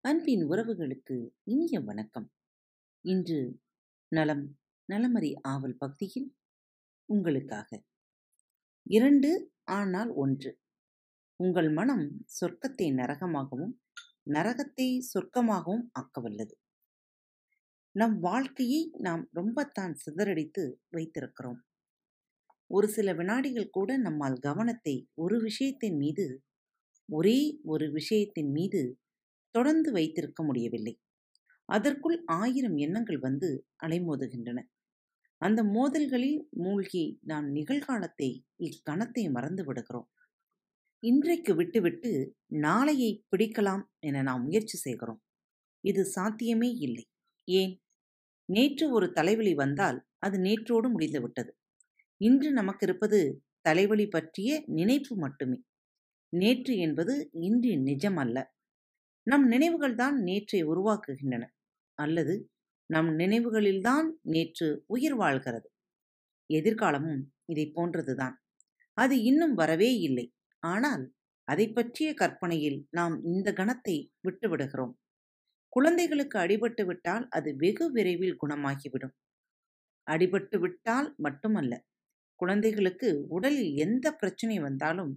அன்பின் உறவுகளுக்கு இனிய வணக்கம். இன்று நலம் நலமறி ஆவல் பகுதியில் உங்களுக்காக. இரண்டு ஆனால் ஒன்று. உங்கள் மனம் சொர்க்கத்தை நரகமாகவும் நரகத்தை சொர்க்கமாகவும் ஆக்கவல்லது. நம் வாழ்க்கையை நாம் ரொம்பத்தான் சிதறடித்து வைத்திருக்கிறோம். ஒரு சில வினாடிகள் கூட நம்மால் கவனத்தை ஒரு விஷயத்தின் மீது ஒரே ஒரு விஷயத்தின் மீது தொடர்ந்து வைத்திருக்க முடியவில்லை. அதற்குள் ஆயிரம் எண்ணங்கள் வந்து அலைமோதுகின்றன. அந்த மோதல்களில் மூழ்கி நாம் நிகழ்காலத்தை இக்கணத்தை மறந்து விடுகிறோம். இன்றைக்கு விட்டுவிட்டு நாளையை பிடிக்கலாம் என நாம் முயற்சி செய்கிறோம். இது சாத்தியமே இல்லை. ஏன்? நேற்று ஒரு தலைவலி வந்தால் அது நேற்றோடு முடிந்துவிட்டது. இன்று நமக்கு இருப்பது தலைவலி பற்றிய நினைப்பு மட்டுமே. நேற்று என்பது இன்று நிஜம் அல்ல. நம் நினைவுகள்தான் நேற்றை உருவாக்குகின்றன. அல்லது நம் நினைவுகளில்தான் நேற்று உயிர் வாழ்கிறது. எதிர்காலமும் இதை போன்றதுதான் அது இன்னும் வரவே இல்லை. ஆனால் அதை பற்றிய கற்பனையில் நாம் இந்த கணத்தை விட்டுவிடுகிறோம் குழந்தைகளுக்கு அடிபட்டு விட்டால் அது வெகு விரைவில் குணமாகிவிடும். அடிபட்டு விட்டால் மட்டுமல்ல குழந்தைகளுக்கு உடலில் எந்த பிரச்சனை வந்தாலும்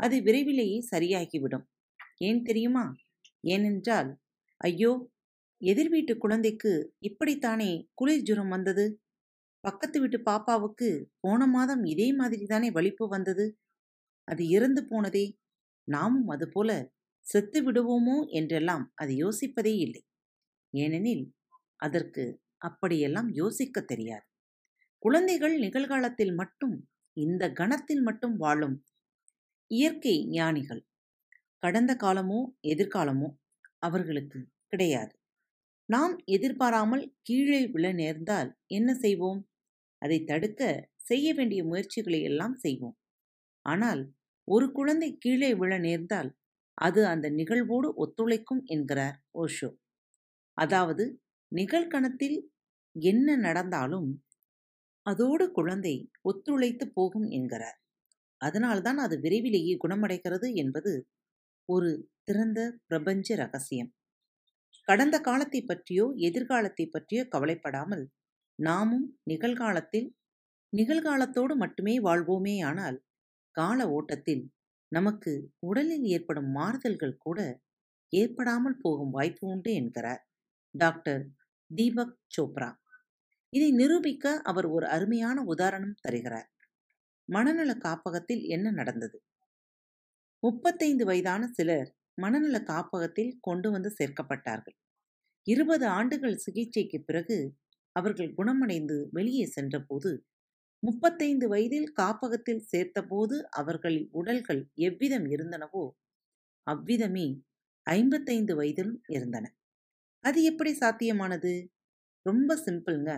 அது விரைவிலேயே சரியாகிவிடும். ஏன் தெரியுமா? ஏனென்றால் ஐயோ! எதிர் வீட்டு குழந்தைக்கு இப்படித்தானே குளிர் ஜுரம் வந்தது? பக்கத்து வீட்டு பாப்பாவுக்கு போன மாதம் இதே மாதிரி தானே வலிப்பு வந்தது? அது இறந்து போனதே. நாமும் அதுபோல செத்து விடுவோமோ என்றெல்லாம் அது யோசிப்பதே இல்லை. ஏனெனில் அதற்கு அப்படியெல்லாம் யோசிக்க தெரியாது. குழந்தைகள் நிகழ்காலத்தில் மட்டும் இந்த கணத்தில் மட்டும் வாழும் இயற்கை ஞானிகள். கடந்த காலமோ எதிர்காலமோ அவர்களுக்கு கிடையாது. நாம் எதிர்பாராமல் கீழே விழ நேர்ந்தால் என்ன செய்வோம்? அதை தடுக்க செய்ய வேண்டிய முயற்சிகளை எல்லாம் செய்வோம். ஆனால் ஒரு குழந்தை கீழே விழ நேர்ந்தால் அது அந்த நிகழ்வோடு ஒத்துழைக்கும் என்கிறார் ஓஷோ. அதாவது நிகழ்கணத்தில் என்ன நடந்தாலும் அதோடு குழந்தை ஒத்துழைத்து போகும் என்கிறார். அதனால்தான் அது விரைவிலேயே குணமடைகிறது என்பது ஒரு திறந்த பிரபஞ்ச ரகசியம். கடந்த காலத்தை பற்றியோ எதிர்காலத்தை பற்றியோ கவலைப்படாமல் நாமும் நிகழ்காலத்தில் நிகழ்காலத்தோடு மட்டுமே வாழ்வோமேயானால் கால ஓட்டத்தில் நமக்கு உடலில் ஏற்படும் மாறுதல்கள் கூட ஏற்படாமல் போகும் வாய்ப்பு உண்டு என்கிறார். டாக்டர் தீபக் சோப்ரா. இதை நிரூபிக்க அவர் ஒரு அருமையான உதாரணம் தருகிறார். மனநல காப்பகத்தில் என்ன நடந்தது? முப்பத்தைந்து வயதான சிலர் மனநல காப்பகத்தில் கொண்டு வந்து சேர்க்கப்பட்டார்கள். இருபது ஆண்டுகள் சிகிச்சைக்கு பிறகு அவர்கள் குணமடைந்து வெளியே சென்றபோது முப்பத்தைந்து வயதில் காப்பகத்தில் சேர்த்தபோது அவர்களின் உடல்கள் எவ்விதம் இருந்தனவோ அவ்விதமே ஐம்பத்தைந்து வயதிலும் இருந்தன. அது எப்படி சாத்தியமானது? ரொம்ப சிம்பிள்ங்க.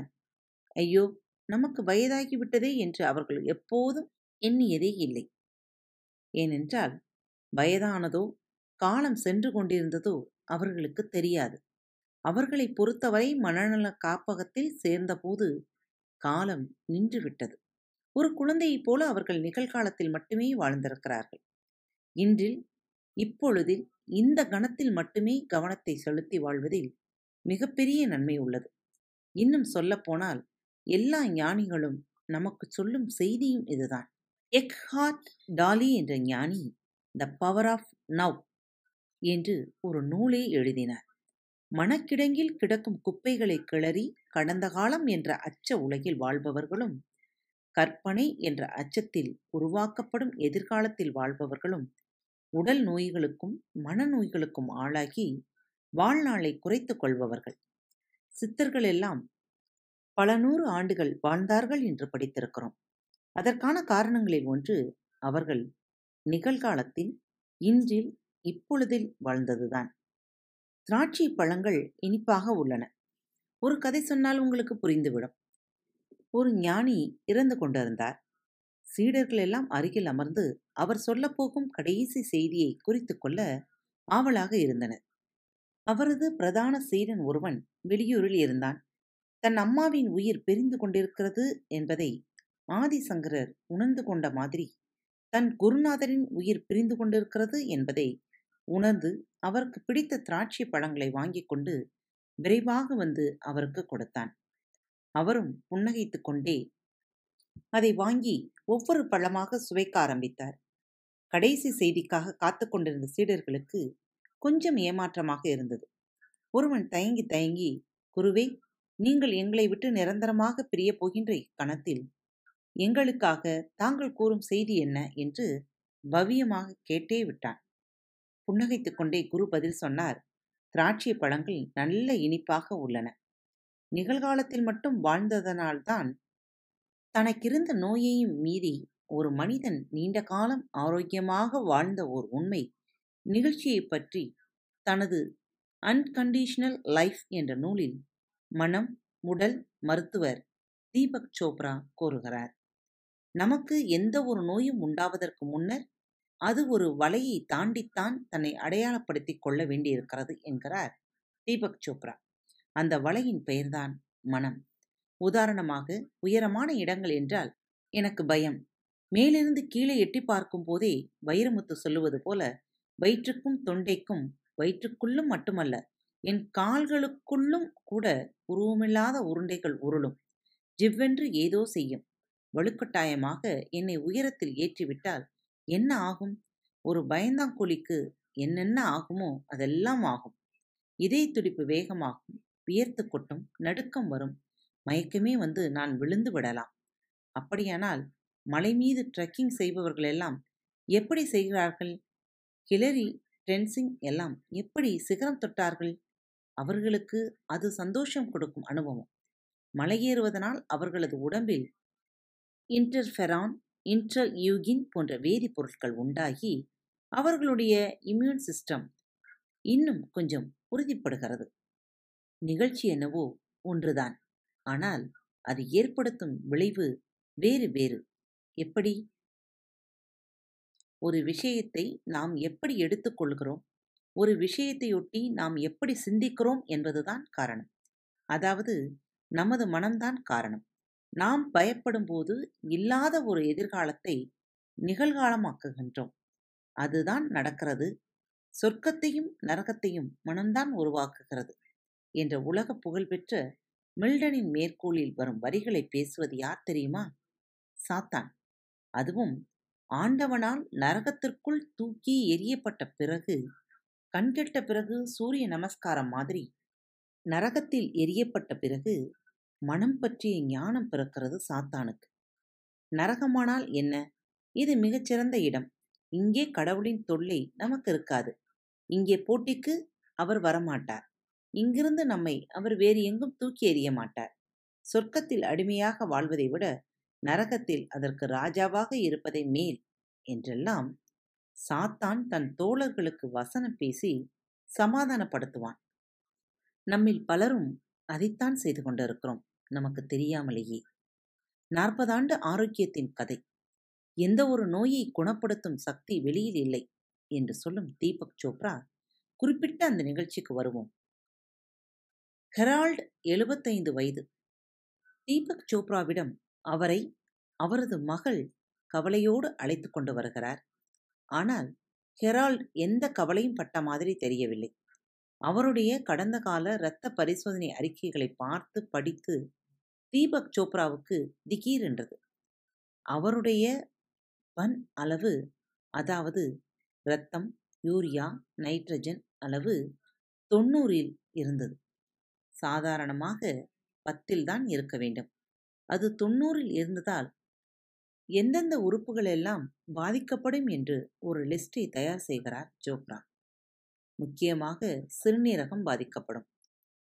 ஐயோ! நமக்கு வயதாகிவிட்டதே என்று அவர்கள் எப்போதும் எண்ணியதே இல்லை. ஏனென்றால் வயதானதோ காலம் சென்று கொண்டிருந்ததோ அவர்களுக்கு தெரியாது. அவர்களை பொறுத்தவரை மனநல காப்பகத்தில் சேர்ந்தபோது காலம் நின்றுவிட்டது ஒரு குழந்தையைப் போல அவர்கள் நிகழ்காலத்தில் மட்டுமே வாழ்ந்திருக்கிறார்கள். இன்றில் இப்பொழுதில் இந்த கணத்தில் மட்டுமே கவனத்தை செலுத்தி வாழ்வதில் மிகப்பெரிய நன்மை உள்ளது. இன்னும் சொல்லப்போனால் எல்லா ஞானிகளும் நமக்கு சொல்லும் செய்தியும் இதுதான். எக்ஹார்ட் டாலி என்ற ஞானி த பவர் ஆஃப் நவ் என்று ஒரு நூலை எழுதினார். மனக்கிடங்கில் கிடக்கும் குப்பைகளை கிளறி கடந்த காலம் என்ற அச்ச உலகில் வாழ்பவர்களும் கற்பனை என்ற அச்சத்தில் உருவாக்கப்படும் எதிர்காலத்தில் வாழ்பவர்களும் உடல் நோய்களுக்கும் மனநோய்களுக்கும் ஆளாகி வாழ்நாளை குறைத்துக் கொள்பவர்கள். சித்தர்கள் எல்லாம் பல நூறு ஆண்டுகள் வாழ்ந்தார்கள் என்று படித்திருக்கிறோம். அதற்கான காரணங்களில் ஒன்று அவர்கள் நிகழ்காலத்தில் இன்றில் இப்பொழுதில் வாழ்ந்ததுதான். திராட்சை பழங்கள் இனிப்பாக உள்ளன. ஒரு கதை சொன்னால் உங்களுக்கு புரிந்துவிடும். ஒரு ஞானி இறந்து கொண்டிருந்தார். சீடர்கள் எல்லாம் அருகில் அமர்ந்து அவர் சொல்லப்போகும் கடைசி செய்தியை குறித்து கொள்ள ஆவலாக இருந்தனர். அவரது பிரதான சீடன் ஒருவன் வெளியூரில் இருந்தான். தன் அம்மாவின் உயிர் பிரிந்து கொண்டிருக்கிறது என்பதை ஆதிசங்கரர் உணர்ந்து கொண்ட மாதிரி தன் குருநாதரின் உயிர் பிரிந்து கொண்டிருக்கிறது என்பதை உணர்ந்து அவருக்கு பிடித்த திராட்சை பழங்களை வாங்கிக் கொண்டு விரைவாக வந்து அவருக்கு கொடுத்தான். அவரும் புன்னகைத்து கொண்டே அதை வாங்கி ஒவ்வொரு பழமாக சுவைக்க ஆரம்பித்தார். கடைசி செய்திக்காக காத்து கொண்டிருந்த சீடர்களுக்கு கொஞ்சம் ஏமாற்றமாக இருந்தது. ஒருவன் தயங்கி தயங்கி குருவே நீங்கள் எங்களை விட்டு நிரந்தரமாக பிரியப் போகின்ற இக்கணத்தில் எங்களுக்காக தாங்கள் கூறும் செய்தி என்ன? என்று பவியமாக கேட்டே விட்டான். புன்னகைத்துக் கொண்டே குரு பதில் சொன்னார் திராட்சை பழங்கள் நல்ல இனிப்பாக உள்ளன. நிகழ்காலத்தில் மட்டும் வாழ்ந்ததனால்தான் தனக்கிருந்த நோயையும் மீறி ஒரு மனிதன் நீண்ட காலம் ஆரோக்கியமாக வாழ்ந்த ஓர் உண்மை நிகழ்ச்சியை பற்றி தனது அன்கண்டிஷனல் லைஃப் என்ற நூலில் மனம் உடல் மருத்துவர் தீபக் சோப்ரா கூறுகிறார். நமக்கு எந்த ஒரு நோயும் உண்டாவதற்கு முன்னர் அது ஒரு வலையை தாண்டித்தான் தன்னை அடையாளப்படுத்திக் கொள்ள வேண்டியிருக்கிறது என்கிறார் தீபக் சோப்ரா. அந்த வலையின் பெயர்தான் மனம். உதாரணமாக உயரமான இடங்கள் என்றால் எனக்கு பயம். மேலிருந்து கீழே எட்டி பார்க்கும் போதே வைரமுத்து சொல்லுவது போல வயிற்றுக்கும் தொண்டைக்கும் வயிற்றுக்குள்ளும் மட்டுமல்ல என் கால்களுக்குள்ளும் கூட உருவமில்லாத உருண்டைகள் உருளும். ஜிவ்வென்று ஏதோ செய்யும். வலுக்கட்டாயமாக என்னை உயரத்தில் ஏற்றிவிட்டால் என்ன ஆகும்? ஒரு பயந்தாங்கோழிக்கு என்னென்ன ஆகுமோ அதெல்லாம் ஆகும். இதய துடிப்பு வேகமாகும் வியர்த்து கொட்டும் நடுக்கம் வரும். மயக்கமே வந்து நான் விழுந்து விடலாம். அப்படியானால் மலை மீது ட்ரெக்கிங் செய்பவர்கள் எல்லாம் எப்படி செய்கிறார்கள்? ஹிலரி டென்சிங் எல்லாம் எப்படி சிகரம் தொட்டார்கள்? அவர்களுக்கு அது சந்தோஷம் கொடுக்கும் அனுபவம். மலையேறுவதனால் அவர்களது உடம்பில் இன்டர்ஃபெரான் இன்டர்யூகின் போன்ற வேதிப்பொருட்கள் உண்டாகி அவர்களுடைய இம்யூன் சிஸ்டம் இன்னும் கொஞ்சம் உறுதிப்படுகிறது. நிகழ்ச்சி என்னவோ ஒன்றுதான். ஆனால் அது ஏற்படுத்தும் விளைவு வேறு வேறு. எப்படி? ஒரு விஷயத்தை நாம் எப்படி எடுத்துக்கொள்கிறோம்? ஒரு விஷயத்தையொட்டி நாம் எப்படி சிந்திக்கிறோம் என்பதுதான் காரணம். அதாவது நமது மனம்தான் காரணம். நாம் பயப்படும் போது இல்லாத ஒரு எதிர்காலத்தை நிகழ்காலமாக்குகின்றோம். அதுதான் நடக்கிறது. சொர்க்கத்தையும் நரகத்தையும் மனம்தான் உருவாக்குகிறது என்ற உலக புகழ்பெற்ற மில்டனின் மேற்கோளில் வரும் வரிகளை பேசுவது யார் தெரியுமா? சாத்தான். அதுவும் ஆண்டவனால் நரகத்திற்குள் தூக்கி எரியப்பட்ட பிறகு கண்கெட்ட பிறகு சூரிய நமஸ்காரம் மாதிரி நரகத்தில் எரியப்பட்ட பிறகு மனம் பற்றிய ஞானம் பிறக்கிறது சாத்தானுக்கு. நரகமானால் என்ன? இது மிகச்சிறந்த இடம். இங்கே கடவுளின் தொல்லை நமக்கு இருக்காது. இங்கே போட்டிக்கு அவர் வரமாட்டார். இங்கிருந்து நம்மை அவர் வேறு எங்கும் தூக்கி எறிய மாட்டார். சொர்க்கத்தில் அடிமையாக வாழ்வதை விட நரகத்தில் அதற்கு ராஜாவாக இருப்பதை மேல் என்றெல்லாம் சாத்தான் தன் தோழர்களுக்கு வசனம் பேசி சமாதானப்படுத்துவான். நம்மில் பலரும் அதைத்தான் செய்து கொண்டிருக்கிறோம் நமக்கு தெரியாமலேயே. நாற்பதாண்டு ஆரோக்கியத்தின் கதை. எந்த ஒரு நோயை குணப்படுத்தும் சக்தி வெளியில் இல்லை என்று சொல்லும் தீபக் சோப்ரா குறிப்பிட்ட அந்த நிகழ்ச்சிக்கு வருவோம். ஹெரால்ட் எழுபத்தைந்து வயது. தீபக் சோப்ராவிடம் அவரை அவரது மகள் கவலையோடு அழைத்து கொண்டு வருகிறார். ஆனால் ஹெரால்ட் எந்த கவலையும் பட்ட மாதிரி தெரியவில்லை. அவருடைய கடந்த கால இரத்த பரிசோதனை அறிக்கைகளை பார்த்து படித்து தீபக் சோப்ராவுக்கு திகீர் என்றது அவருடைய பன் அளவு அதாவது இரத்தம் யூரியா நைட்ரஜன் அளவு தொண்ணூறில் இருந்தது. சாதாரணமாக பத்தில் தான் இருக்க வேண்டும். அது தொண்ணூறில் இருந்ததால் எந்தெந்த உறுப்புகள் எல்லாம் பாதிக்கப்படும் என்று ஒரு லிஸ்டை தயார் செய்கிறார் சோப்ரா முக்கியமாக சிறுநீரகம் பாதிக்கப்படும்.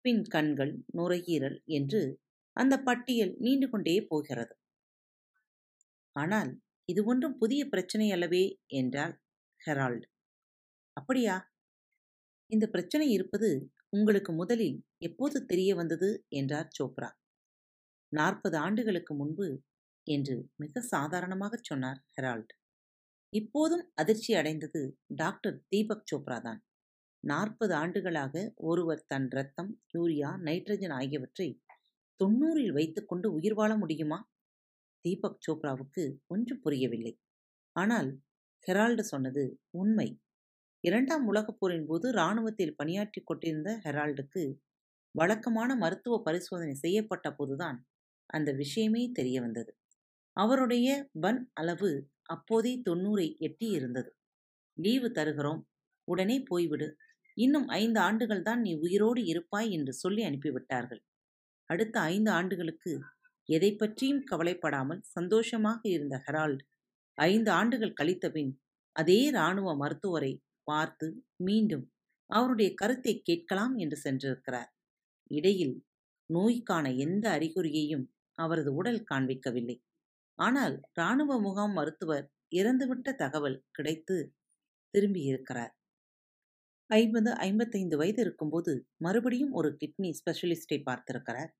பின் கண்கள் நுரையீரல் என்று அந்த பட்டியல் நீண்டு கொண்டே போகிறது. ஆனால் இது ஒன்றும் புதிய பிரச்சனை அல்லவே என்றால் ஹெரால்டு. அப்படியா? இந்த பிரச்சனை இருப்பது உங்களுக்கு முதலில் எப்போது தெரிய வந்தது? என்றார் சோப்ரா நாற்பது ஆண்டுகளுக்கு முன்பு என்று மிக சாதாரணமாக சொன்னார் ஹெரால்ட். இப்போதும் அதிர்ச்சி அடைந்தது டாக்டர் தீபக் சோப்ரா தான். நாற்பது ஆண்டுகளாக ஒருவர் தன் ரத்தம் யூரியா நைட்ரஜன் ஆகியவற்றை தொண்ணூறில் வைத்துக்கொண்டு உயிர் வாழ முடியுமா? தீபக் சோப்ராவுக்கு ஒன்றும் புரியவில்லை. ஆனால் ஹெரால்டு சொன்னது உண்மை. இரண்டாம் உலகப் போரின் போது இராணுவத்தில் பணியாற்றிக் கொண்டிருந்த ஹெரால்டுக்கு வழக்கமான மருத்துவ பரிசோதனை செய்யப்பட்ட போதுதான் அந்த விஷயமே தெரிய வந்தது. அவருடைய பன் அளவு அப்போதே தொண்ணூறை எட்டி இருந்தது லீவு தருகிறோம். உடனே போய்விடு. இன்னும் ஐந்து ஆண்டுகள் தான் நீ உயிரோடு இருப்பாய் என்று சொல்லி அனுப்பிவிட்டார்கள். அடுத்த ஐந்து ஆண்டுகளுக்கு எதை பற்றியும் கவலைப்படாமல் சந்தோஷமாக இருந்த ஹெரால்ட் ஐந்து ஆண்டுகள் கழித்தபின் அதே இராணுவ மருத்துவரை பார்த்து மீண்டும் அவருடைய கருத்தை கேட்கலாம் என்று சென்றிருக்கிறார். இடையில் நோய்க்கான எந்த அறிகுறியையும் அவரது உடல் காண்பிக்கவில்லை. ஆனால் இராணுவ முகாம் மருத்துவர் இறந்துவிட்ட தகவல் கிடைத்து திரும்பியிருக்கிறார் ஐம்பது ஐம்பத்தைந்து வயது இருக்கும்போது மறுபடியும் ஒரு கிட்னி ஸ்பெஷலிஸ்டை பார்த்திருக்கிறார்.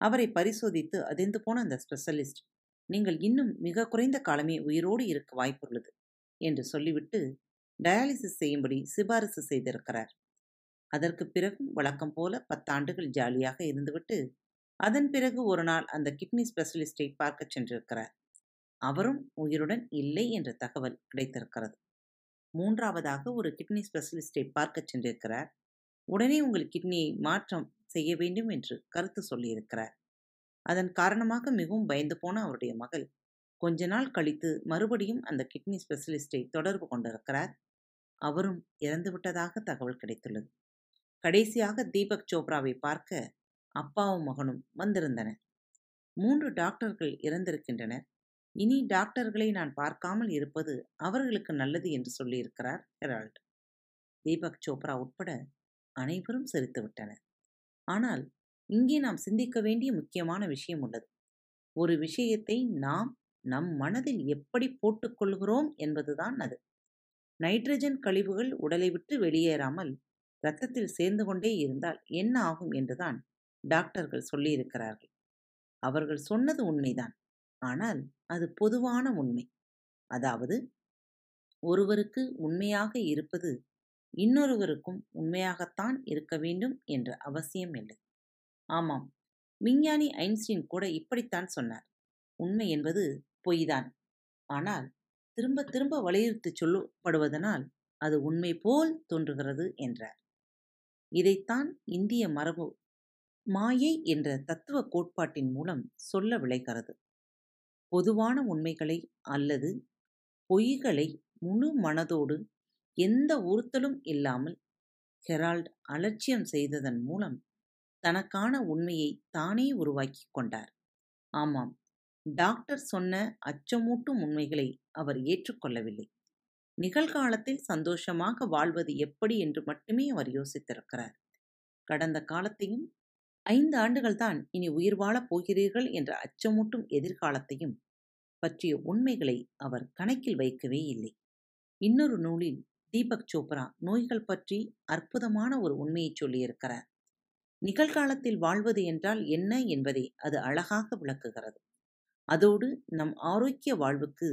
அவரை பரிசோதித்து அதிர்ந்து போன அந்த ஸ்பெஷலிஸ்ட் நீங்கள் இன்னும் மிக குறைந்த காலமே உயிரோடு இருக்க வாய்ப்புள்ளது என்று சொல்லிவிட்டு டயாலிசிஸ் செய்யும்படி சிபாரிசு செய்திருக்கிறார். அதற்கு பிறகும் வழக்கம் போல பத்தாண்டுகள் ஜாலியாக இருந்துவிட்டு அதன் பிறகு ஒரு நாள் அந்த கிட்னி ஸ்பெஷலிஸ்டை பார்க்கச் சென்றிருக்கிறார். அவரும் உயிருடன் இல்லை என்ற தகவல் கிடைத்திருக்கிறது. மூன்றாவதாக ஒரு கிட்னி ஸ்பெஷலிஸ்டை பார்க்கச் சென்றிருக்கிறார். உடனே உங்கள் கிட்னியை மாற்றம் செய்ய வேண்டும் என்று கருத்து சொல்லியிருக்கிறார். அதன் காரணமாக மிகவும் பயந்து போன அவருடைய மகள் கொஞ்ச நாள் கழித்து மறுபடியும் அந்த கிட்னி ஸ்பெஷலிஸ்டை தொடர்பு கொண்டிருக்கிறார். அவரும் இறந்துவிட்டதாக தகவல் கிடைத்துள்ளது. கடைசியாக தீபக் சோப்ராவை பார்க்க அப்பாவும் மகனும் வந்திருந்தனர். மூன்று டாக்டர்கள் இறந்திருக்கின்றனர். இனி டாக்டர்களை நான் பார்க்காமல் இருப்பது அவர்களுக்கு நல்லது என்று சொல்லியிருக்கிறார் ஹெரால்ட். தீபக் சோப்ரா உட்பட அனைவரும் சிரித்துவிட்டனர் ஆனால் இங்கே நாம் சிந்திக்க வேண்டிய முக்கியமான விஷயம் உள்ளது. ஒரு விஷயத்தை நாம் நம் மனதில் எப்படி போட்டுக்கொள்கிறோம் என்பதுதான் அது. நைட்ரஜன் கழிவுகள் உடலை விட்டு வெளியேறாமல் இரத்தத்தில் சேர்ந்து கொண்டே இருந்தால் என்ன ஆகும் என்றுதான் டாக்டர்கள் சொல்லியிருக்கிறார்கள். அவர்கள் சொன்னது உண்மைதான். ஆனால் அது பொதுவான உண்மை. அதாவது ஒருவருக்கு உண்மையாக இருப்பது இன்னொருவருக்கும் உண்மையாகத்தான் இருக்க வேண்டும் என்ற அவசியம் இல்லை. ஆமாம் விஞ்ஞானி ஐன்ஸ்டீன் கூட இப்படித்தான் சொன்னார். உண்மை என்பது பொய்தான். ஆனால் திரும்ப திரும்ப வலியுறுத்தி சொல்லப்படுவதனால் அது உண்மை போல் தோன்றுகிறது என்றார். இதைத்தான் இந்திய மரபு மாயை என்ற தத்துவ கோட்பாட்டின் மூலம் சொல்ல விளைகிறது. பொதுவான உண்மைகளை அல்லது பொய்களை முழு மனதோடு எந்த உறுத்தலும் இல்லாமல் ஹெரால்ட் அலட்சியம் செய்ததன் மூலம் தனக்கான உண்மையை தானே உருவாக்கி கொண்டார். ஆமாம் டாக்டர் சொன்ன அச்சமூட்டும் உண்மைகளை அவர் ஏற்றுக்கொள்ளவில்லை நிகழ்காலத்தில் சந்தோஷமாக வாழ்வது எப்படி என்று மட்டுமே அவர் யோசித்திருக்கிறார். கடந்த காலத்தையும் ஐந்து ஆண்டுகள் தான் இனி உயிர் வாழப் போகிறீர்கள் என்ற அச்சமூட்டும் எதிர்காலத்தையும் பற்றிய உண்மைகளை அவர் கணக்கில் வைக்கவே இல்லை. இன்னொரு நூலில் தீபக் சோப்ரா நோய்கள் பற்றி அற்புதமான ஒரு உண்மையை சொல்லியிருக்கிறார். நிகழ்காலத்தில் வாழ்வது என்றால் என்ன என்பதை அது அழகாக விளக்குகிறது. அதோடு நம் ஆரோக்கிய வாழ்வுக்கு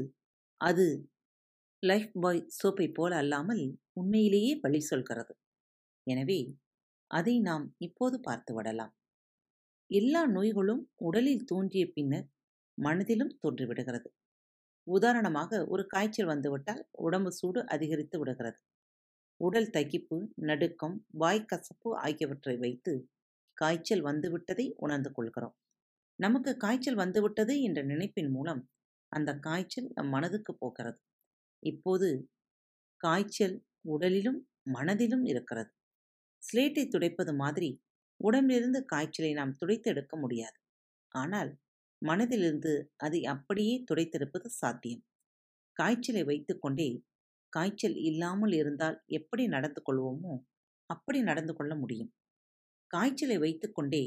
அது லைஃப் பாய் சோப்பை போல அல்லாமல் உண்மையிலேயே வழி சொல்கிறது. எனவே அதை நாம் இப்போது பார்த்து விடலாம். எல்லா நோய்களும் உடலில் தோன்றிய பின்னர் மனதிலும் தோன்றிவிடுகிறது. உதாரணமாக ஒரு காய்ச்சல் வந்துவிட்டால் உடம்பு சூடு அதிகரித்து விடுகிறது. உடல் தகிப்பு நடுக்கம் வாய்க்கசப்பு ஆகியவற்றை வைத்து காய்ச்சல் வந்துவிட்டதை உணர்ந்து கொள்கிறோம். நமக்கு காய்ச்சல் வந்துவிட்டது என்ற நினைப்பின் மூலம் அந்த காய்ச்சல் நம் மனதுக்கு போகிறது. இப்போது காய்ச்சல் உடலிலும் மனதிலும் இருக்கிறது. ஸ்லேட்டை துடைப்பது மாதிரி உடம்பிலிருந்து காய்ச்சலை நாம் துடைத்தெடுக்க முடியாது. ஆனால் மனதிலிருந்து அதை அப்படியே துடைத்தெடுப்பது சாத்தியம். காய்ச்சலை வைத்துக்கொண்டே காய்ச்சல் இல்லாமல் இருந்தால் எப்படி நடந்து கொள்வோமோ அப்படி நடந்து கொள்ள முடியும். காய்ச்சலை வைத்துக்கொண்டே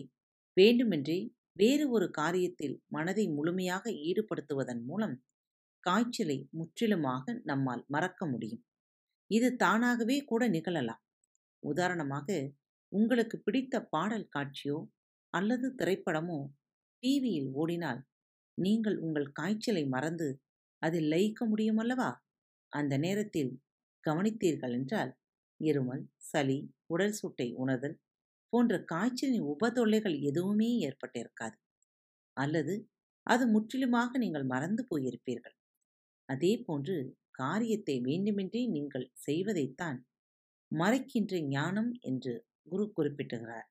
வேண்டுமென்றே வேறு ஒரு காரியத்தில் மனதை முழுமையாக ஈடுபடுத்துவதன் மூலம் காய்ச்சலை முற்றிலுமாக நம்மால் மறக்க முடியும். இது தானாகவே கூட நிகழலாம். உதாரணமாக உங்களுக்கு பிடித்த பாடல் காட்சியோ அல்லது திரைப்படமோ டிவியில் ஓடினால் நீங்கள் உங்கள் காய்ச்சலை மறந்து அதில் லயிக்க முடியுமல்லவா? அந்த நேரத்தில் கவனித்தீர்கள் என்றால் இருமல் சளி உடல் சூட்டை உணர்தல் போன்ற காய்ச்சலின் உபதொல்லைகள் எதுவுமே ஏற்பட்டிருக்காது. அல்லது அது முற்றிலுமாக நீங்கள் மறந்து போயிருப்பீர்கள். அதே போன்று காரியத்தை வேண்டுமென்றே நீங்கள் செய்வதைத்தான் மறைக்கின்ற ஞானம் என்று குரு குறிப்பிட்டுகிறார்.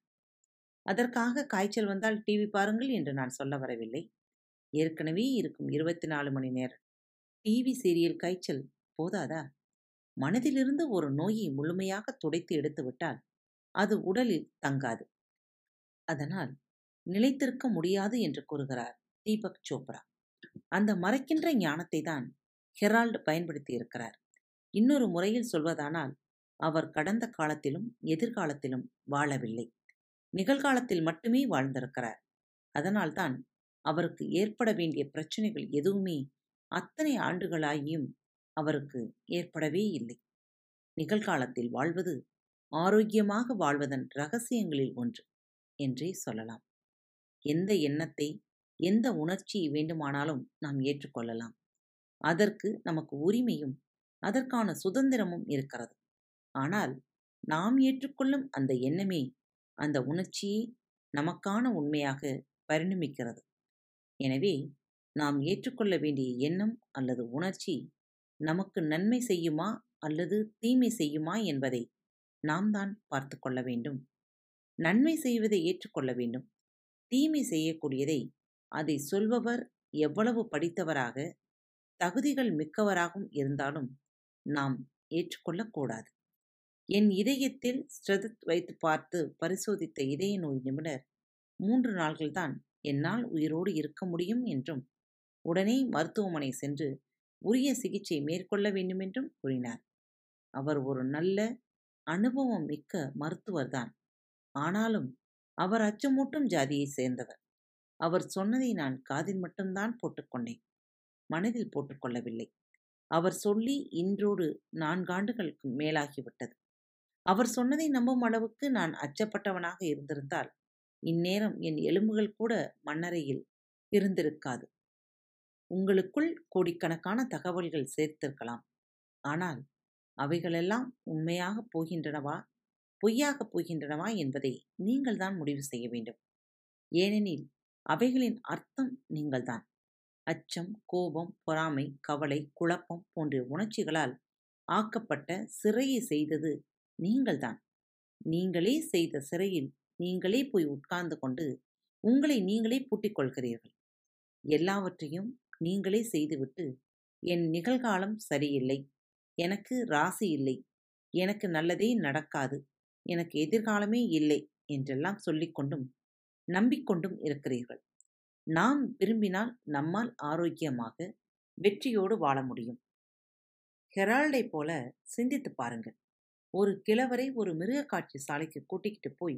அதற்காக காய்ச்சல் வந்தால் டிவி பாருங்கள் என்று நான் சொல்ல வரவில்லை. ஏற்கனவே இருக்கும் இருபத்தி நாலு மணி நேரம் டிவி சீரியல் காய்ச்சல் போதாதா? மனதிலிருந்து ஒரு நோயை முழுமையாக துடைத்து எடுத்துவிட்டால் அது உடலில் தங்காது. அதனால் நிலைத்திருக்க முடியாது என்று கூறுகிறார் தீபக் சோப்ரா. அந்த மறைக்கின்ற ஞானத்தை தான் ஹெரால்டு பயன்படுத்தி இருக்கிறார். இன்னொரு முறையில் சொல்வதானால் அவர் கடந்த காலத்திலும் எதிர்காலத்திலும் வாழவில்லை. நிகழ்காலத்தில் மட்டுமே வாழ்ந்திருக்கிறார். அதனால்தான் அவருக்கு ஏற்பட வேண்டிய பிரச்சனைகள் எதுவுமே அத்தனை ஆண்டுகளாகியும் அவருக்கு ஏற்படவே இல்லை. நிகழ்காலத்தில் வாழ்வது ஆரோக்கியமாக வாழ்வதன் ரகசியங்களில் ஒன்று என்றே சொல்லலாம். எந்த எண்ணத்தை எந்த உணர்ச்சியை வேண்டுமானாலும் நாம் ஏற்றுக்கொள்ளலாம். அதற்கு நமக்கு உரிமையும் அதற்கான சுதந்திரமும் இருக்கிறது. ஆனால் நாம் ஏற்றுக்கொள்ளும் அந்த எண்ணமே அந்த உணர்ச்சியே நமக்கான உண்மையாக பரிணமிக்கிறது. எனவே நாம் ஏற்றுக்கொள்ள வேண்டிய எண்ணம் அல்லது உணர்ச்சி நமக்கு நன்மை செய்யுமா அல்லது தீமை செய்யுமா என்பதை நாம் தான் பார்த்து கொள்ள வேண்டும். நன்மை செய்வதை ஏற்றுக்கொள்ள வேண்டும். தீமை செய்யக்கூடியதை அதை சொல்பவர் எவ்வளவு படித்தவராக தகுதிகள் மிக்கவராகவும் இருந்தாலும் நாம் ஏற்றுக்கொள்ளக்கூடாது என் இதயத்தில் ஸ்ரதத் வைத்து பார்த்து பரிசோதித்த இதய நோய் நிபுணர் மூன்று நாள்கள்தான் என்னால் உயிரோடு இருக்க முடியும் என்றும் உடனே மருத்துவமனை சென்று உரிய சிகிச்சை மேற்கொள்ள வேண்டுமென்றும் கூறினார். அவர் ஒரு நல்ல அனுபவம் மிக்க மருத்துவர்தான் ஆனாலும் அவர் அச்சமூட்டும் ஜாதியை சேர்ந்தவர். அவர் சொன்னதை நான் காதில் மட்டும்தான் போட்டுக்கொண்டேன் மனதில் போட்டுக்கொள்ளவில்லை அவர் சொல்லி இன்றோடு நான்காண்டுகளுக்கு மேலாகிவிட்டது. அவர் சொன்னதை நம்பும் அளவுக்கு நான் அச்சப்பட்டவனாக இருந்திருந்தால் இந்நேரம் என் எலும்புகள் கூட மண்ணறையில் இருந்திருக்காது. உங்களுக்குள் கோடிக்கணக்கான தகவல்கள் சேர்த்திருக்கலாம். ஆனால் அவைகளெல்லாம் உண்மையாகப் போகின்றனவா? பொய்யாகப் போகின்றனவா என்பதை நீங்கள்தான் முடிவு செய்ய வேண்டும். ஏனெனில் அவைகளின் அர்த்தம் நீங்கள்தான். அச்சம் கோபம் பொறாமை கவலை குழப்பம் போன்ற உணர்ச்சிகளால் ஆக்கப்பட்ட சிறையை செய்தது நீங்கள்தான் நீங்களே செய்த சிறையில் நீங்களே போய் உட்கார்ந்து கொண்டு உங்களை நீங்களே பூட்டிக் கொள்கிறீர்கள் எல்லாவற்றையும் நீங்களே செய்துவிட்டு என் நிகழ்காலம் சரியில்லை. எனக்கு ராசி இல்லை. எனக்கு நல்லதே நடக்காது. எனக்கு எதிர்காலமே இல்லை என்றெல்லாம் சொல்லிக்கொண்டும் நம்பிக்கொண்டும் இருக்கிறீர்கள். நாம் விரும்பினால் நம்மால் ஆரோக்கியமாக வெற்றியோடு வாழ முடியும். ஹெரால்டை போல சிந்தித்து பாருங்கள். ஒரு கிழவரை ஒரு மிருக காட்சி சாலைக்கு கூட்டிக்கிட்டு போய்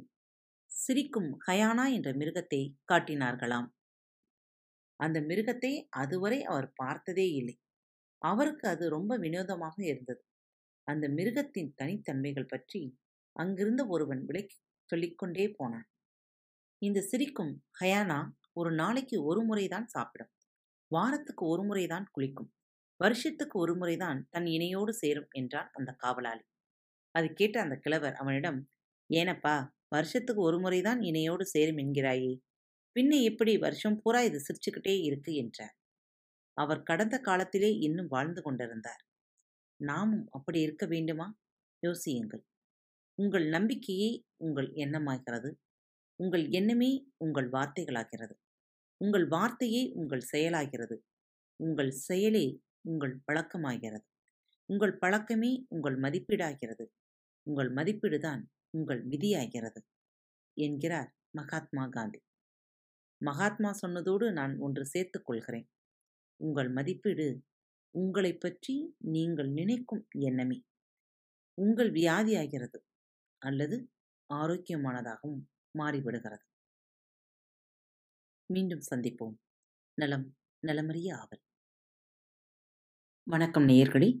சிரிக்கும் ஹயானா என்ற மிருகத்தை காட்டினார்களாம். அந்த மிருகத்தை அதுவரை அவர் பார்த்ததே இல்லை. அவருக்கு அது ரொம்ப வினோதமாக இருந்தது. அந்த மிருகத்தின் தனித்தன்மைகள் பற்றி அங்கிருந்த ஒருவன் விளக்கி சொல்லிக்கொண்டே போனான். இந்த சிரிக்கும் ஹயானா ஒரு நாளைக்கு ஒரு முறைதான் சாப்பிடும். வாரத்துக்கு ஒரு முறைதான் குளிக்கும். வருஷத்துக்கு ஒரு முறைதான் தன் இணையோடு சேரும் என்றான் அந்த காவலாளி. அது கேட்ட அந்த கிழவர் அவனிடம் ஏனப்பா வருஷத்துக்கு ஒரு முறைதான் இணையோடு சேரும் என்கிறாயே. பின்ன எப்படி வருஷம் பூரா இது சிரிச்சுக்கிட்டே இருக்கு? என்றார். அவர் கடந்த காலத்திலே இன்னும் வாழ்ந்து கொண்டிருந்தார். நாமும் அப்படி இருக்க வேண்டுமா? யோசியுங்கள். உங்கள் நம்பிக்கையே உங்கள் எண்ணமாகிறது. உங்கள் எண்ணமே உங்கள் வார்த்தைகளாகிறது. உங்கள் வார்த்தையே உங்கள் செயலாகிறது. உங்கள் செயலே உங்கள் பழக்கமாகிறது. உங்கள் பழக்கமே உங்கள் மதிப்பீடாகிறது. உங்கள் மதிப்பீடுதான் உங்கள் விதியாகிறது என்கிறார் மகாத்மா காந்தி. மகாத்மா சொன்னதோடு நான் ஒன்று சேர்த்துக் கொள்கிறேன். உங்கள் மதிப்பீடு உங்களை பற்றி நீங்கள் நினைக்கும் எண்ணமே. உங்கள் வியாதியாகிறது அல்லது ஆரோக்கியமானதாகவும் மாறிவிடுகிறது. மீண்டும் சந்திப்போம். நலம் நலமறிய ஆவல். வணக்கம் நேயர்களே.